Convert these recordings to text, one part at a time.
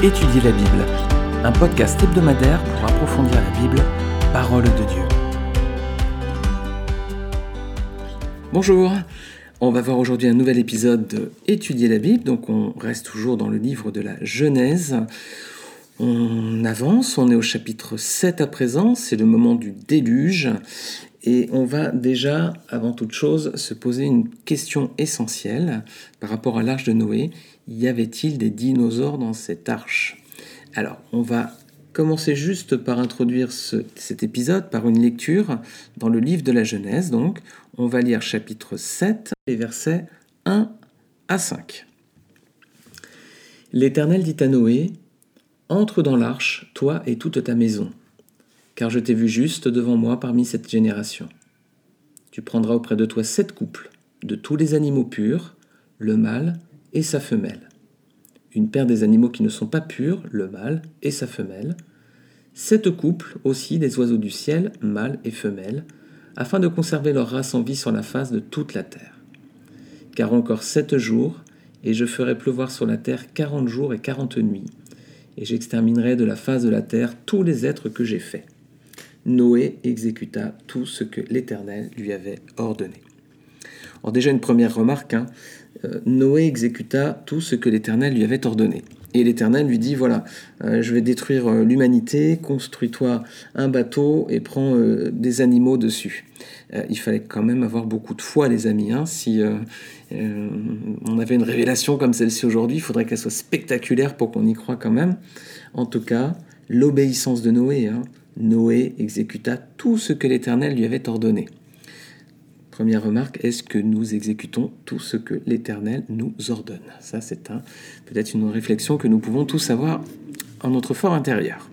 Étudier la Bible, un podcast hebdomadaire pour approfondir la Bible, parole de Dieu. Bonjour, on va voir aujourd'hui un nouvel épisode de Étudier la Bible, donc on reste toujours dans le livre de la Genèse. On avance, on est au chapitre 7 à présent, c'est le moment du déluge, et on va déjà, avant toute chose, se poser une question essentielle par rapport à l'arche de Noé y avait-il des dinosaures dans cette arche? Alors, on va commencer juste par introduire cet épisode par une lecture dans le livre de la Genèse. Donc, on va lire chapitre 7, les versets 1 à 5. L'Éternel dit à Noé, Entre dans l'arche, toi et toute ta maison, car je t'ai vu juste devant moi parmi cette génération. Tu prendras auprès de toi sept couples, de tous les animaux purs, le mâle et sa femelle. Une paire des animaux qui ne sont pas purs, le mâle et sa femelle. Sept couples aussi des oiseaux du ciel, mâle et femelle, afin de conserver leur race en vie sur la face de toute la terre. Car encore sept jours, et je ferai pleuvoir sur la terre quarante jours et quarante nuits, et j'exterminerai de la face de la terre tous les êtres que j'ai faits. Noé exécuta tout ce que l'Éternel lui avait ordonné. Alors déjà une première remarque, hein, Noé exécuta tout ce que l'Éternel lui avait ordonné. Et l'Éternel lui dit, voilà, euh, je vais détruire euh, l'humanité, construis-toi un bateau et prends des animaux dessus. il fallait quand même avoir beaucoup de foi, les amis. Hein. si on avait une révélation comme celle-ci aujourd'hui, il faudrait qu'elle soit spectaculaire pour qu'on y croie quand même. En tout cas, l'obéissance de Noé. Hein. Noé exécuta tout ce que l'Éternel lui avait ordonné. Première remarque, est-ce que nous exécutons tout ce que l'Éternel nous ordonne? Ça, c'est peut-être une réflexion que nous pouvons tous avoir en notre fort intérieur.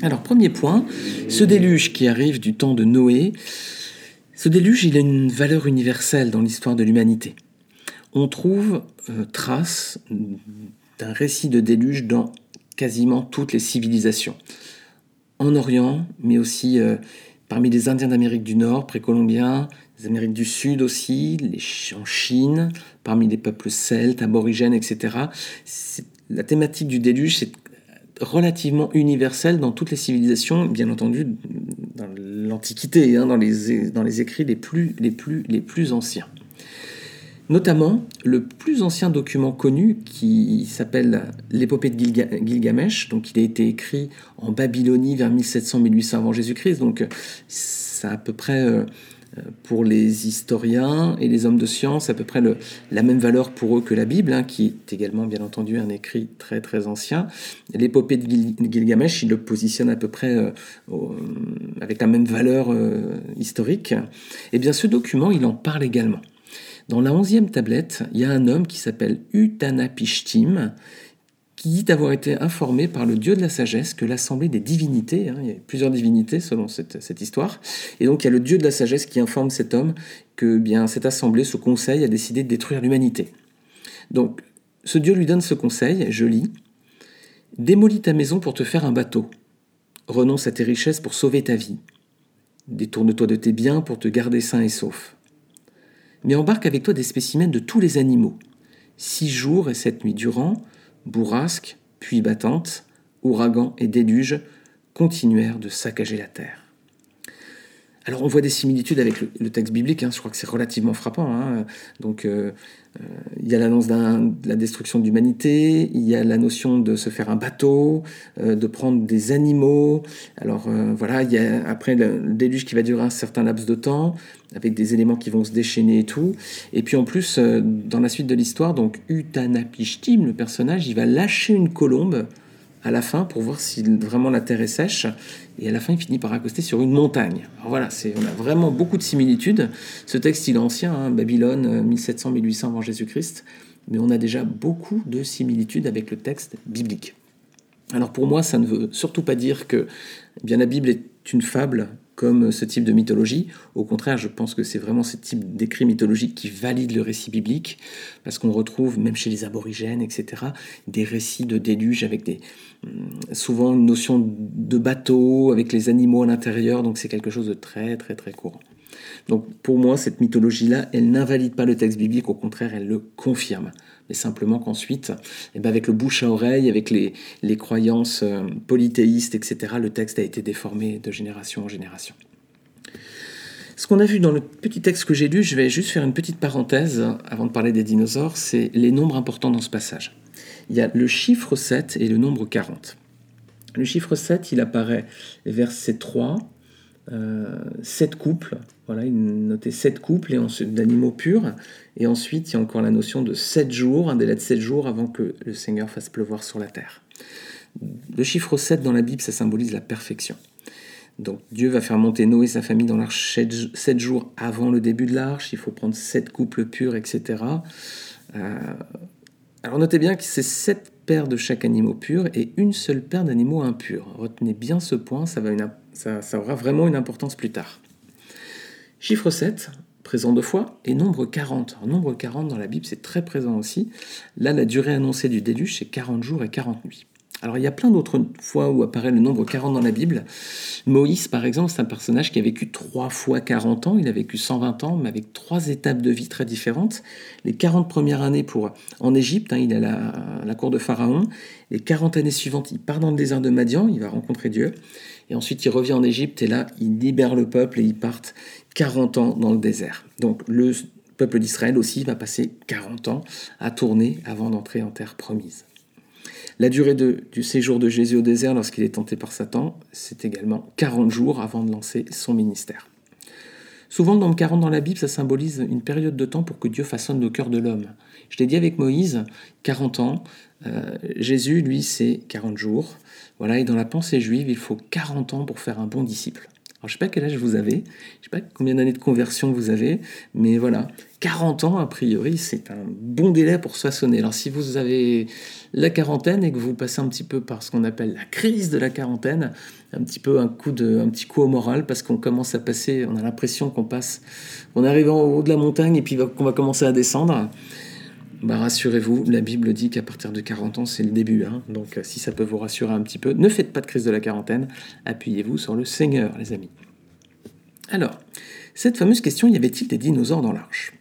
Alors, premier point, ce déluge qui arrive du temps de Noé, ce déluge, il a une valeur universelle dans l'histoire de l'humanité. On trouve euh, trace d'un récit de déluge dans quasiment toutes les civilisations. En Orient, mais aussi euh, parmi les Indiens d'Amérique du Nord, précolombiens, les Amériques du Sud aussi, en Chine, parmi les peuples celtes, aborigènes, etc. La thématique du déluge, c'est relativement universelle dans toutes les civilisations, bien entendu dans l'Antiquité, hein, dans, les, écrits les plus anciens. Notamment, le plus ancien document connu, qui s'appelle l'épopée de Gilgamesh, donc il a été écrit en Babylonie vers 1700-1800 avant Jésus-Christ, donc ça a à peu près, euh, pour les historiens et les hommes de science, à peu près la même valeur pour eux que la Bible, hein, qui est également bien entendu un écrit très très ancien. L'épopée de Gilgamesh, il le positionne à peu près euh, avec la même valeur euh, historique. Et eh bien ce document, il en parle également. Dans la onzième tablette, il y a un homme qui s'appelle Utanapishtim, qui dit avoir été informé par le dieu de la sagesse que l'assemblée des divinités, hein, il y a plusieurs divinités selon cette, histoire, et donc il y a le dieu de la sagesse qui informe cet homme que bien cette assemblée, ce conseil, a décidé de détruire l'humanité. Donc ce dieu lui donne ce conseil, je lis, Démolis ta maison pour te faire un bateau, renonce à tes richesses pour sauver ta vie, détourne-toi de tes biens pour te garder sain et sauf mais embarque avec toi des spécimens de tous les animaux. Six jours et sept nuits durant, bourrasques, pluies battantes, ouragans et déluges continuèrent de saccager la terre. Alors on voit des similitudes avec le, texte biblique, hein. je crois que c'est relativement frappant. Hein. Donc euh, il y a l'annonce de la destruction de l'humanité, il y a la notion de se faire un bateau, euh, de prendre des animaux. Alors voilà, il y a après le, déluge qui va durer un certain laps de temps, avec des éléments qui vont se déchaîner et tout. Et puis en plus, dans la suite de l'histoire, donc Utanapishtim, le personnage, il va lâcher une colombe à la fin pour voir si vraiment la terre est sèche. Et à la fin, il finit par accoster sur une montagne. Voilà, c'est, on a vraiment beaucoup de similitudes. Ce texte, il est ancien, hein, Babylone, 1700-1800 avant Jésus-Christ. Mais on a déjà beaucoup de similitudes avec le texte biblique. Alors pour moi, ça ne veut surtout pas dire que eh bien, la Bible est une fable comme ce type de mythologie. Au contraire, je pense que c'est vraiment ce type d'écrit mythologique qui valide le récit biblique, parce qu'on retrouve, même chez les aborigènes, etc., des récits de déluge avec des, hum, souvent une notion de bateau, avec les animaux à l'intérieur, donc c'est quelque chose de très très très courant. Donc pour moi, cette mythologie-là, elle n'invalide pas le texte biblique, au contraire, elle le confirme. Mais simplement qu'ensuite, eh ben, avec le bouche à oreille, avec les, les croyances euh, polythéistes, etc., le texte a été déformé de génération en génération. Ce qu'on a vu dans le petit texte que j'ai lu, je vais juste faire une petite parenthèse avant de parler des dinosaures, c'est les nombres importants dans ce passage. Il y a le chiffre 7 et le nombre 40. Le chiffre 7, il apparaît verset 3, euh, 7 couples, voilà, il notait 7 couples d'animaux purs, et ensuite il y a encore la notion de 7 jours, un délai de 7 jours avant que le Seigneur fasse pleuvoir sur la terre. Le chiffre 7 dans la Bible, ça symbolise la perfection. Donc Dieu va faire monter Noé et sa famille dans l'arche sept jours avant le début de l'arche. Il faut prendre sept couples purs, etc. Euh, alors notez bien que c'est sept paires de chaque animal pur et une seule paire d'animaux impurs. Retenez bien ce point, ça, aura vraiment une importance plus tard. Chiffre 7, présent deux fois, et nombre 40. nombre 40 dans la Bible, c'est très présent aussi. Là, la durée annoncée du déluge, c'est 40 jours et 40 nuits. Alors il y a plein d'autres fois où apparaît le nombre 40 dans la Bible. Moïse, par exemple, c'est un personnage qui a vécu trois fois 40 ans. Il a vécu 120 ans, mais avec trois étapes de vie très différentes. Les 40 premières années pour en Égypte, hein, il est à la, cour de Pharaon. Les 40 années suivantes, il part dans le désert de Madian, il va rencontrer Dieu. Et ensuite, il revient en Égypte et là, il libère le peuple et ils partent 40 ans dans le désert. Donc le peuple d'Israël aussi va passer 40 ans à tourner avant d'entrer en terre promise. La durée du séjour de Jésus au désert lorsqu'il est tenté par Satan, c'est également 40 jours avant de lancer son ministère. Souvent, le nombre 40 dans la Bible, ça symbolise une période de temps pour que Dieu façonne le cœur de l'homme. Je l'ai dit avec Moïse, 40 ans. Euh, Jésus, lui, c'est 40 jours. Voilà, et dans la pensée juive, il faut 40 ans pour faire un bon disciple. Alors, je sais pas quel âge vous avez, je sais pas combien d'années de conversion vous avez, mais voilà, 40 ans, a priori, c'est un bon délai pour se façonner. Alors, si vous avez la quarantaine et que vous passez un petit peu par ce qu'on appelle la crise de la quarantaine, un petit peu un, coup de, un petit coup au moral, parce qu'on commence à passer, on a l'impression qu'on passe, on arrive en haut de la montagne et puis qu'on va commencer à descendre. Bah, rassurez-vous, la Bible dit qu'à partir de 40 ans, c'est le début. Hein. Donc si ça peut vous rassurer un petit peu, ne faites pas de crise de la quarantaine, appuyez-vous sur le Seigneur, les amis. Alors, cette fameuse question, y avait-il des dinosaures dans l'arche?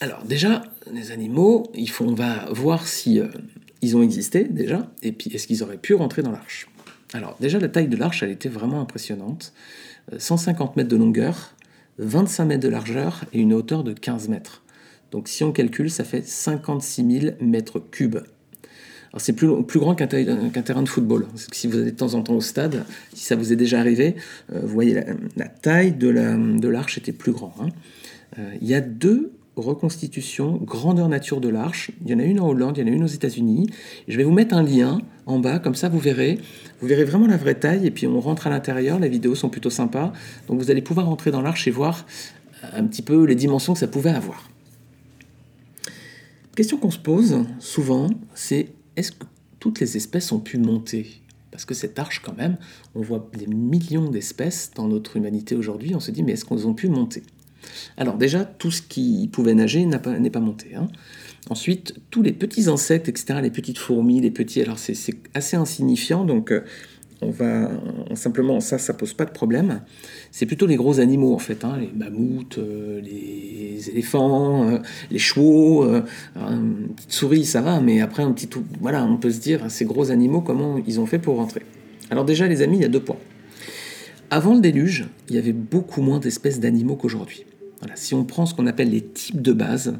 Alors déjà, les animaux, il faut, on va voir si euh, ils ont existé déjà, et puis est-ce qu'ils auraient pu rentrer dans l'arche? Alors déjà, la taille de l'arche, elle était vraiment impressionnante. 150 euh, mètres de longueur, 25 mètres de largeur et une hauteur de 15 mètres. Donc si on calcule, ça fait 56 000 mètres cubes. Alors c'est plus, grand qu'un terrain de football. Si vous allez de temps en temps au stade, si ça vous est déjà arrivé, euh, vous voyez la, taille de l'arche était plus grand. Hein. Euh, il y a deux reconstitutions grandeur nature de l'arche. Il y en a une en Hollande, il y en a une aux États-Unis. Je vais vous mettre un lien en bas, comme ça vous verrez. Vous verrez vraiment la vraie taille et puis on rentre à l'intérieur. Les vidéos sont plutôt sympas. Donc vous allez pouvoir rentrer dans l'arche et voir un petit peu les dimensions que ça pouvait avoir question qu'on se pose souvent, c'est est-ce que toutes les espèces ont pu monter? Parce que cette arche, quand même, on voit des millions d'espèces dans notre humanité aujourd'hui, on se dit, mais est-ce qu'elles ont pu monter? Alors déjà, tout ce qui pouvait nager n'est pas, monté. Hein. Ensuite, tous les petits insectes, etc., les petites fourmis, les petits... Alors c'est assez insignifiant, donc euh, on simplement ça ça pose pas de problème. C'est plutôt les gros animaux en fait hein, les mammouths euh, les éléphants euh, les chevaux euh, une petite souris ça va mais après un petit tout voilà on peut se dire ces gros animaux comment ils ont fait pour rentrer. Alors déjà les amis il y a deux points. Avant le déluge il y avait beaucoup moins d'espèces d'animaux qu'aujourd'hui. Voilà si on prend ce qu'on appelle les types de base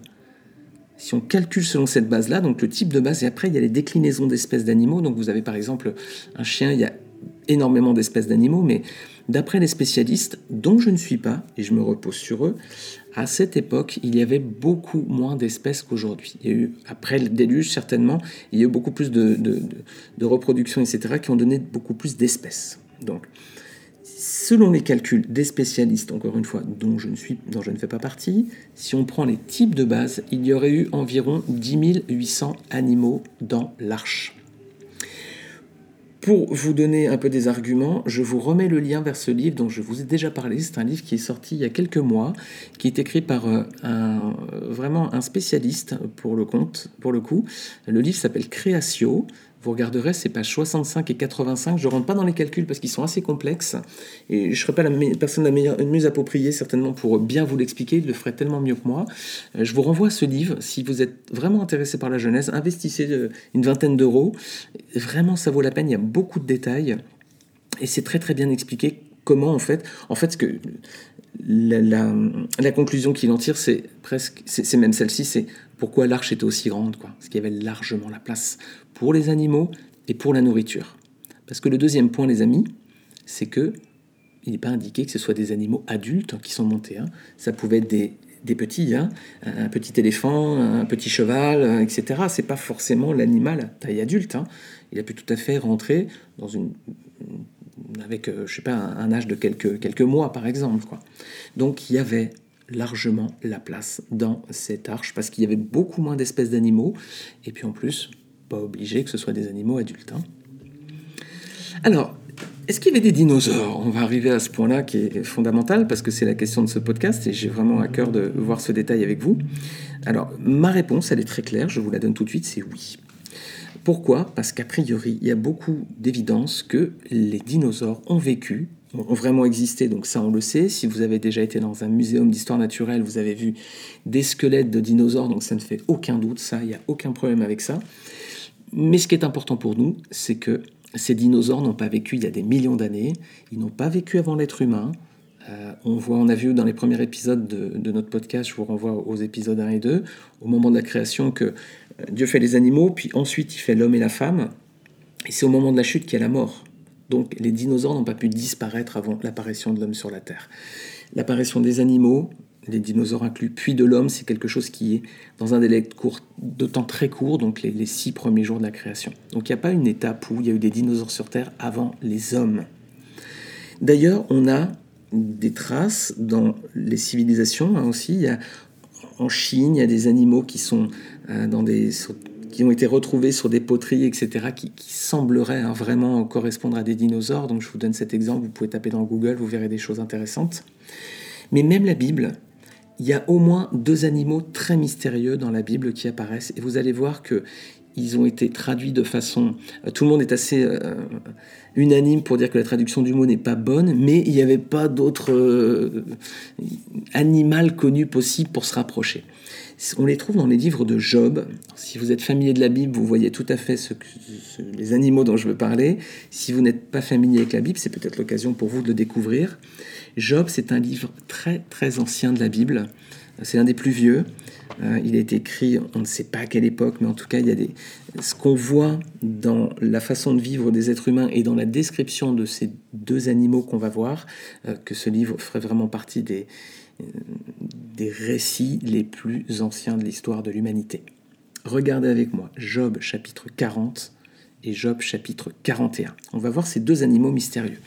si on calcule selon cette base-là, donc le type de base, et après il y a les déclinaisons d'espèces d'animaux. Donc vous avez par exemple un chien, il y a énormément d'espèces d'animaux, mais d'après les spécialistes, dont je ne suis pas, et je me repose sur eux, à cette époque, il y avait beaucoup moins d'espèces qu'aujourd'hui. Il y a eu, après le déluge, certainement, il y a eu beaucoup plus de, de reproduction, etc., qui ont donné beaucoup plus d'espèces. Donc, selon les calculs des spécialistes, encore une fois, dont je ne, dont je ne fais pas partie, si on prend les types de base, il y aurait eu environ 10 800 animaux dans l'arche. Pour vous donner un peu des arguments, je vous remets le lien vers ce livre dont je vous ai déjà parlé. C'est un livre qui est sorti il y a quelques mois, qui est écrit par euh, un, vraiment un spécialiste pour le compte, pour le coup. Le livre s'appelle Créatio, Vous regarderez, c'est pages 65 et 85. Je ne rentre pas dans les calculs parce qu'ils sont assez complexes. Et je ne serai pas la personne la mieux appropriée certainement pour bien vous l'expliquer. Il le ferait tellement mieux que moi. Euh, je vous renvoie à ce livre. Si vous êtes vraiment intéressé par la jeunesse, investissez euh, une vingtaine d'euros. Vraiment, ça vaut la peine. Il y a beaucoup de détails. Et c'est très très bien expliqué comment en fait, en fait, ce que la, la, conclusion qu'il en tire, c'est presque, c'est même celle-ci, c'est pourquoi l'arche était aussi grande, quoi. Parce qu'il y avait largement la place pour les animaux et pour la nourriture. Parce que le deuxième point, les amis, c'est que il n'est pas indiqué que ce soit des animaux adultes qui sont montés. Hein. Ça pouvait être des, petits, hein. un petit éléphant, un petit cheval, etc. C'est pas forcément l'animal taille adulte. Hein. Il a pu tout à fait rentrer dans une avec, euh, je sais pas, un, âge de quelques, quelques mois, par exemple. Quoi. Donc il y avait largement la place dans cette arche, parce qu'il y avait beaucoup moins d'espèces d'animaux, et puis en plus, pas obligé que ce soit des animaux adultes. Hein. Alors, est-ce qu'il y avait des dinosaures? On va arriver à ce point-là qui est fondamental parce que c'est la question de ce podcast et j'ai vraiment à cœur de voir ce détail avec vous. Alors, ma réponse, elle est très claire, je vous la donne tout de suite, c'est oui. Pourquoi? Parce qu'a priori, il y a beaucoup d'évidence que les dinosaures ont vécu, ont vraiment existé, donc ça on le sait. Si vous avez déjà été dans un muséum d'histoire naturelle, vous avez vu des squelettes de dinosaures, donc ça ne fait aucun doute, ça, il n'y a aucun problème avec ça. Mais ce qui est important pour nous, c'est que ces dinosaures n'ont pas vécu il y a des millions d'années, ils n'ont pas vécu avant l'être humain. Euh, on, voit, on a vu dans les premiers épisodes de, de, notre podcast, je vous renvoie aux épisodes 1 et 2, au moment de la création, que Dieu fait les animaux, puis ensuite il fait l'homme et la femme, et c'est au moment de la chute qu'il y a la mort. Donc les dinosaures n'ont pas pu disparaître avant l'apparition de l'homme sur la Terre. L'apparition des animaux, les dinosaures inclus, puis de l'homme, c'est quelque chose qui est dans un délai de temps très court, donc les, six premiers jours de la création. Donc il n'y a pas une étape où il y a eu des dinosaures sur Terre avant les hommes. D'ailleurs, on a des traces dans les civilisations hein, aussi. En Chine, il y a des animaux qui sont euh, dans des qui ont été retrouvés sur des poteries, etc., qui, sembleraient hein, vraiment correspondre à des dinosaures. Donc je vous donne cet exemple, vous pouvez taper dans Google, vous verrez des choses intéressantes. Mais même la Bible, il y a au moins deux animaux très mystérieux dans la Bible qui apparaissent, et vous allez voir que ils ont été traduits de façon... Euh, tout le monde est assez euh, unanime pour dire que la traduction du mot n'est pas bonne, mais il n'y avait pas d'autre euh, animal connu possible pour se rapprocher. On les trouve dans les livres de Job. Si vous êtes familier de la Bible, vous voyez tout à fait ce, les animaux dont je veux parler. Si vous n'êtes pas familier avec la Bible, c'est peut-être l'occasion pour vous de le découvrir. Job, c'est un livre très très ancien de la Bible. C'est l'un des plus vieux. Euh, il a été écrit, on ne sait pas à quelle époque, mais en tout cas, il y a des... ce qu'on voit dans la façon de vivre des êtres humains et dans la description de ces deux animaux qu'on va voir, euh, que ce livre ferait vraiment partie des, des récits les plus anciens de l'histoire de l'humanité. Regardez avec moi Job chapitre 40 et Job chapitre 41. On va voir ces deux animaux mystérieux.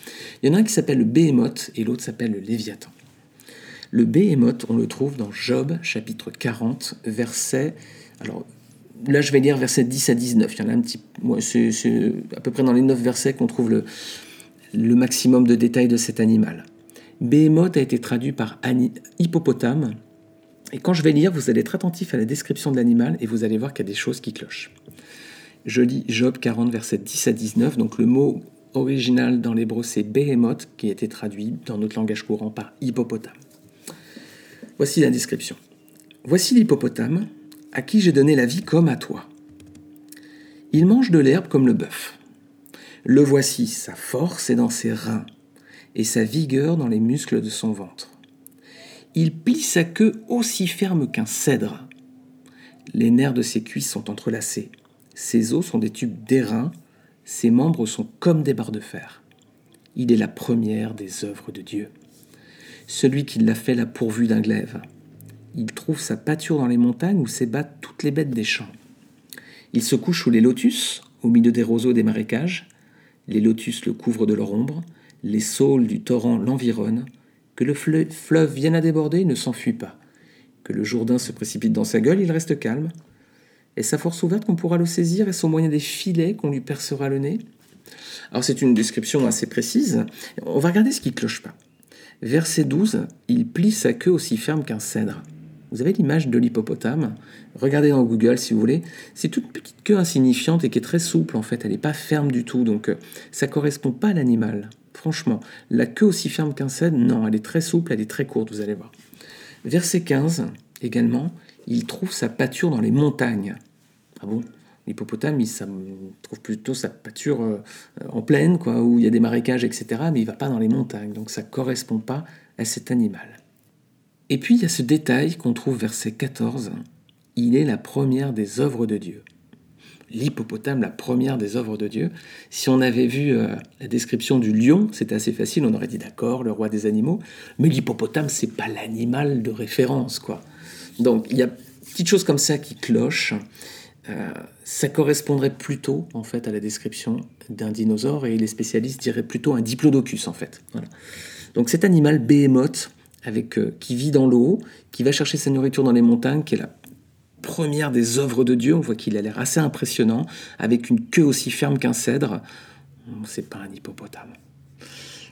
Il y en a un qui s'appelle le Béhémoth et l'autre s'appelle le Léviathan. Le Béhémoth, on le trouve dans Job, chapitre 40, verset. Alors là, je vais lire verset 10 à 19. Il y en a un petit. c'est à peu près dans les 9 versets qu'on trouve le, le maximum de détails de cet animal. Béhémoth a été traduit par hippopotame. Et quand je vais lire, vous allez être attentif à la description de l'animal et vous allez voir qu'il y a des choses qui clochent. Je lis Job 40, verset 10 à 19. Donc le mot original dans l'hébreu, c'est Béhémoth, qui a été traduit dans notre langage courant par hippopotame. Voici la description. Voici l'hippopotame, à qui j'ai donné la vie comme à toi. Il mange de l'herbe comme le bœuf. Le voici, sa force est dans ses reins, et sa vigueur dans les muscles de son ventre. Il plie sa queue aussi ferme qu'un cèdre. Les nerfs de ses cuisses sont entrelacés. Ses os sont des tubes d'airain. Ses membres sont comme des barres de fer. Il est la première des œuvres de Dieu. Celui qui l'a fait l'a pourvu d'un glaive. Il trouve sa pâture dans les montagnes où s'ébattent toutes les bêtes des champs. Il se couche sous les lotus, au milieu des roseaux des marécages. Les lotus le couvrent de leur ombre, les saules du torrent l'environnent. Que le fleuve vienne à déborder, il ne s'enfuit pas. Que le Jourdain se précipite dans sa gueule, il reste calme. Et sa force ouverte qu'on pourra le saisir Est-ce au moyen des filets qu'on lui percera le nez? Alors c'est une description assez précise. On va regarder ce qui cloche pas. Verset 12, il plie sa queue aussi ferme qu'un cèdre. Vous avez l'image de l'hippopotame. Regardez dans Google si vous voulez. C'est toute petite queue insignifiante et qui est très souple en fait. Elle n'est pas ferme du tout. Donc euh, ça correspond pas à l'animal. Franchement, la queue aussi ferme qu'un cèdre, non, elle est très souple, elle est très courte, vous allez voir. Verset 15, également, il trouve sa pâture dans les montagnes. Ah bon? L'hippopotame, il, trouve plutôt sa pâture euh, en plaine, quoi, où il y a des marécages, etc., mais il va pas dans les montagnes. Donc ça ne correspond pas à cet animal. Et puis il y a ce détail qu'on trouve verset 14. Il est la première des œuvres de Dieu. L'hippopotame, la première des œuvres de Dieu. Si on avait vu euh, la description du lion, c'était assez facile, on aurait dit d'accord, le roi des animaux. Mais l'hippopotame, c'est pas l'animal de référence, quoi. Donc il y a petites choses comme ça qui clochent. Euh, ça correspondrait plutôt en fait à la description d'un dinosaure et les spécialistes diraient plutôt un diplodocus en fait. Donc cet animal behemoth avec, euh, qui vit dans l'eau, qui va chercher sa nourriture dans les montagnes, qui est la première des œuvres de Dieu, on voit qu'il a l'air assez impressionnant, avec une queue aussi ferme qu'un cèdre, c'est pas un hippopotame.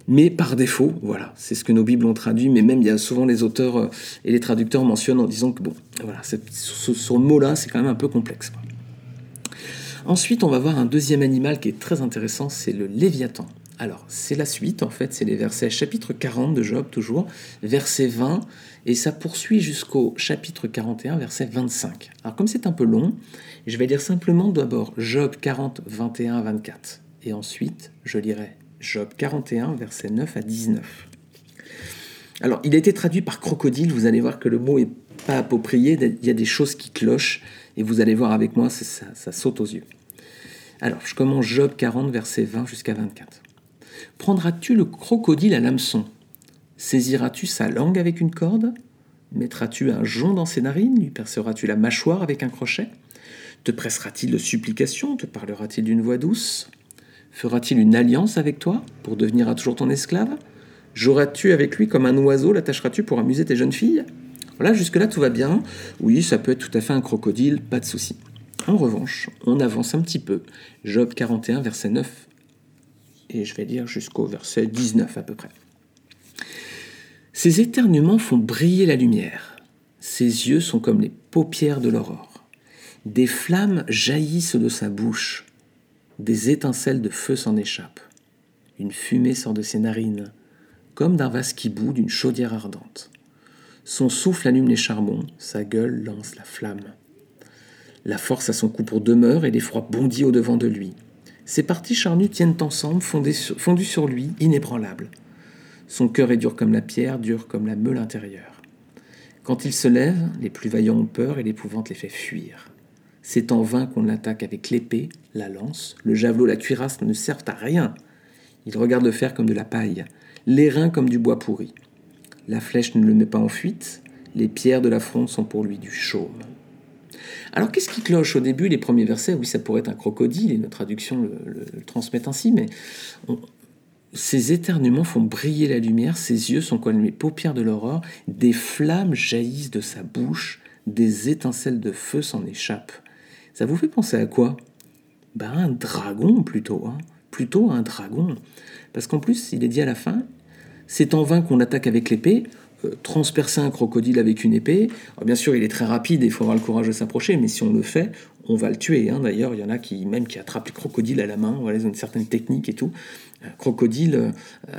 Mais par défaut, voilà, c'est ce que nos Bibles ont traduit, mais même il y a souvent les auteurs euh, et les traducteurs mentionnent en disant que bon, voilà, ce, mot-là, c'est quand même un peu complexe. Ensuite, on va voir un deuxième animal qui est très intéressant, c'est le Léviathan. Alors, c'est la suite, en fait, c'est les versets chapitre 40 de Job, toujours, verset 20, et ça poursuit jusqu'au chapitre 41, verset 25. Alors, comme c'est un peu long, je vais lire simplement d'abord Job 40, 21 24, et ensuite, je lirai Job 41, verset 9 à 19. Alors, il a été traduit par crocodile, vous allez voir que le mot est pas approprié, il y a des choses qui clochent, et vous allez voir avec moi, ça, ça saute aux yeux. Alors, je commence Job 40, verset 20 jusqu'à 24. Prendras-tu le crocodile à l'hameçon? Saisiras-tu sa langue avec une corde? Mettras-tu un jonc dans ses narines? Lui perceras-tu la mâchoire avec un crochet? Te pressera-t-il de supplications? Te parlera-t-il d'une voix douce? Fera-t-il une alliance avec toi pour devenir à toujours ton esclave? Joueras-tu avec lui comme un oiseau? L'attacheras-tu pour amuser tes jeunes filles? Voilà, jusque-là tout va bien. Oui, ça peut être tout à fait un crocodile, pas de souci. En revanche, on avance un petit peu. Job 41, verset 9, et je vais lire jusqu'au verset 19 à peu près. Ses éternuements font briller la lumière. Ses yeux sont comme les paupières de l'aurore. Des flammes jaillissent de sa bouche. Des étincelles de feu s'en échappent. Une fumée sort de ses narines, comme d'un vase qui bout d'une chaudière ardente. Son souffle allume les charbons, sa gueule lance la flamme. La force a son coup pour demeure et l'effroi bondit au-devant de lui. Ses parties charnues tiennent ensemble, fondues sur lui, inébranlables. Son cœur est dur comme la pierre, dur comme la meule intérieure. Quand il se lève, les plus vaillants ont peur et l'épouvante les fait fuir. C'est en vain qu'on l'attaque avec l'épée, la lance, le javelot, la cuirasse ne servent à rien. Il regarde le fer comme de la paille, les reins comme du bois pourri. La flèche ne le met pas en fuite, les pierres de la fronde sont pour lui du chaume. Alors qu'est-ce qui cloche au début, les premiers versets? Oui, ça pourrait être un crocodile, et notre traduction le, transmet ainsi, mais ces éternuements font briller la lumière, ses yeux sont comme les paupières de l'aurore, des flammes jaillissent de sa bouche, des étincelles de feu s'en échappent. Ça vous fait penser à quoi? Ben un dragon plutôt, hein plutôt un dragon. Parce qu'en plus, il est dit à la fin, c'est en vain qu'on attaque avec l'épée, transpercer un crocodile avec une épée. bien sûr, il est très rapide et il faut avoir le courage de s'approcher, mais si on le fait, on va le tuer. Hein. D'ailleurs, il y en a qui même qui attrapent les crocodiles à la main, voilà, ils ont une certaine technique et tout. Un crocodile, euh,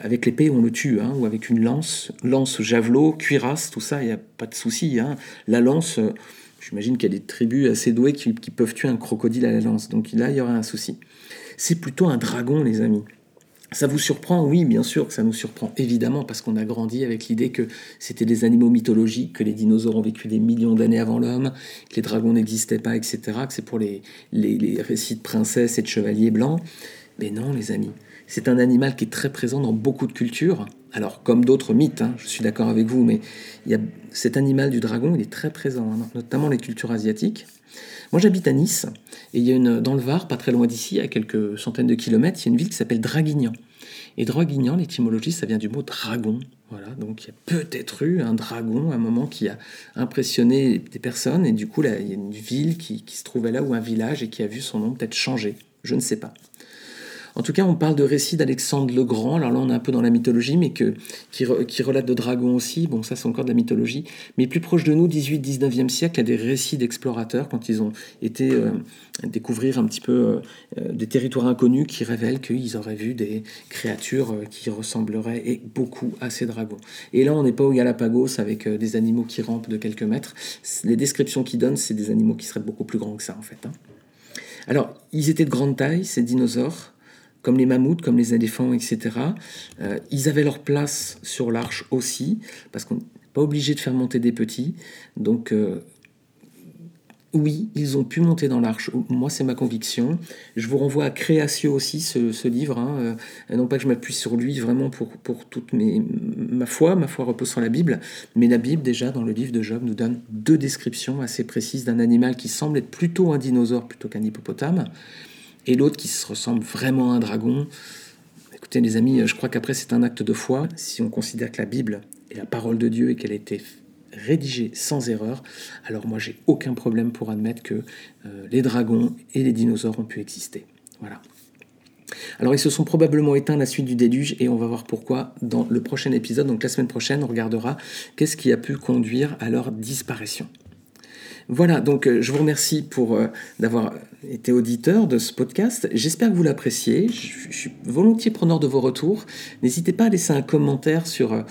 avec l'épée, on le tue, hein, ou avec une lance, lance, javelot, cuirasse, tout ça, il n'y a pas de souci. Hein. La lance, euh, j'imagine qu'il y a des tribus assez douées qui peuvent tuer un crocodile à la lance, donc là, il y aurait un souci. C'est plutôt un dragon, les amis. Ça vous surprend? Oui, bien sûr que ça nous surprend, évidemment, parce qu'on a grandi avec l'idée que c'était des animaux mythologiques, que les dinosaures ont vécu des millions d'années avant l'homme, que les dragons n'existaient pas, etc., que c'est pour les, récits de princesses et de chevaliers blancs. Mais non, les amis, c'est un animal qui est très présent dans beaucoup de cultures. Alors, comme d'autres mythes, hein, je suis d'accord avec vous, mais il y a, cet animal du dragon, il est très présent, hein, notamment les cultures asiatiques. Moi, j'habite à Nice, et il y a une, dans le Var, pas très loin d'ici, à quelques centaines de kilomètres, il y a une ville qui s'appelle Draguignan. Et Draguignan, l'étymologie, ça vient du mot dragon. Voilà, donc il y a peut-être eu un dragon à un moment qui a impressionné des personnes, et du coup, là, il y a une ville qui, qui se trouvait là, ou un village, et qui a vu son nom peut-être changer. Je ne sais pas. En tout cas, on parle de récits d'Alexandre le Grand. Alors là, on est un peu dans la mythologie, mais qui relate de dragons aussi. Bon, ça, c'est encore de la mythologie. Mais plus proche de nous, 18-19e siècle, il y a des récits d'explorateurs quand ils ont été euh, découvrir un petit peu euh, euh, des territoires inconnus qui révèlent qu'ils auraient vu des créatures qui ressembleraient et beaucoup à ces dragons. Et là, on n'est pas au Galapagos avec des animaux qui rampent de quelques mètres. Les descriptions qu'ils donnent, c'est des animaux qui seraient beaucoup plus grands que ça, en fait. Hein. Alors, ils étaient de grande taille, ces dinosaures, comme les mammouths, comme les éléphants, etc. Euh, ils avaient leur place sur l'arche aussi, parce qu'on n'est pas obligé de faire monter des petits. Donc, euh, oui, ils ont pu monter dans l'arche. Moi, c'est ma conviction. Je vous renvoie à Créatio aussi, ce, livre. Hein. Euh, non pas que je m'appuie sur lui vraiment pour, pour toute mes, ma foi. Ma foi repose sur la Bible. Mais la Bible, déjà, dans le livre de Job, nous donne deux descriptions assez précises d'un animal qui semble être plutôt un dinosaure plutôt qu'un hippopotame. Et l'autre qui se ressemble vraiment à un dragon. Écoutez, les amis, je crois qu'après, c'est un acte de foi. Si on considère que la Bible est la parole de Dieu et qu'elle a été rédigé sans erreur, alors moi j'ai aucun problème pour admettre que euh, les dragons et les dinosaures ont pu exister. Voilà. Alors ils se sont probablement éteints à la suite du déluge et on va voir pourquoi dans le prochain épisode. Donc la semaine prochaine, on regardera qu'est-ce qui a pu conduire à leur disparition. Voilà, donc euh, je vous remercie pour euh, d'avoir été auditeur de ce podcast. J'espère que vous l'appréciez. Je, suis volontiers preneur de vos retours. N'hésitez pas à laisser un commentaire sur euh,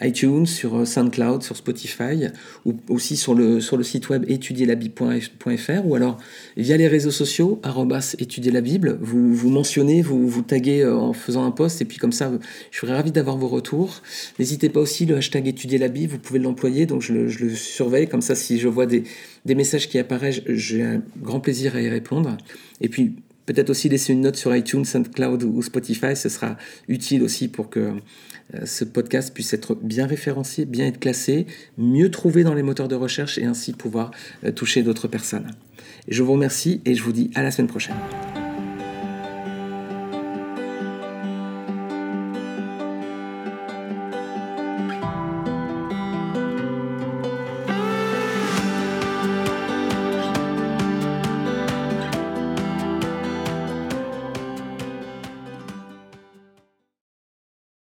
iTunes, sur SoundCloud, sur Spotify, ou aussi sur le, sur le site web étudierlabible.fr, ou alors via les réseaux sociaux, étudier la Bible. Vous, vous mentionnez, vous, vous taguez en faisant un post, et puis comme ça, je serais ravi d'avoir vos retours. N'hésitez pas aussi, le hashtag étudier la Bible, vous pouvez l'employer, donc je je le surveille, comme ça, si je vois des des, messages qui apparaissent, j'ai un grand plaisir à y répondre. Et puis, peut-être aussi laisser une note sur iTunes, SoundCloud ou Spotify, ce sera utile aussi pour que euh, ce podcast puisse être bien référencié, bien être classé, mieux trouvé dans les moteurs de recherche et ainsi pouvoir euh, toucher d'autres personnes. je vous remercie et je vous dis à la semaine prochaine.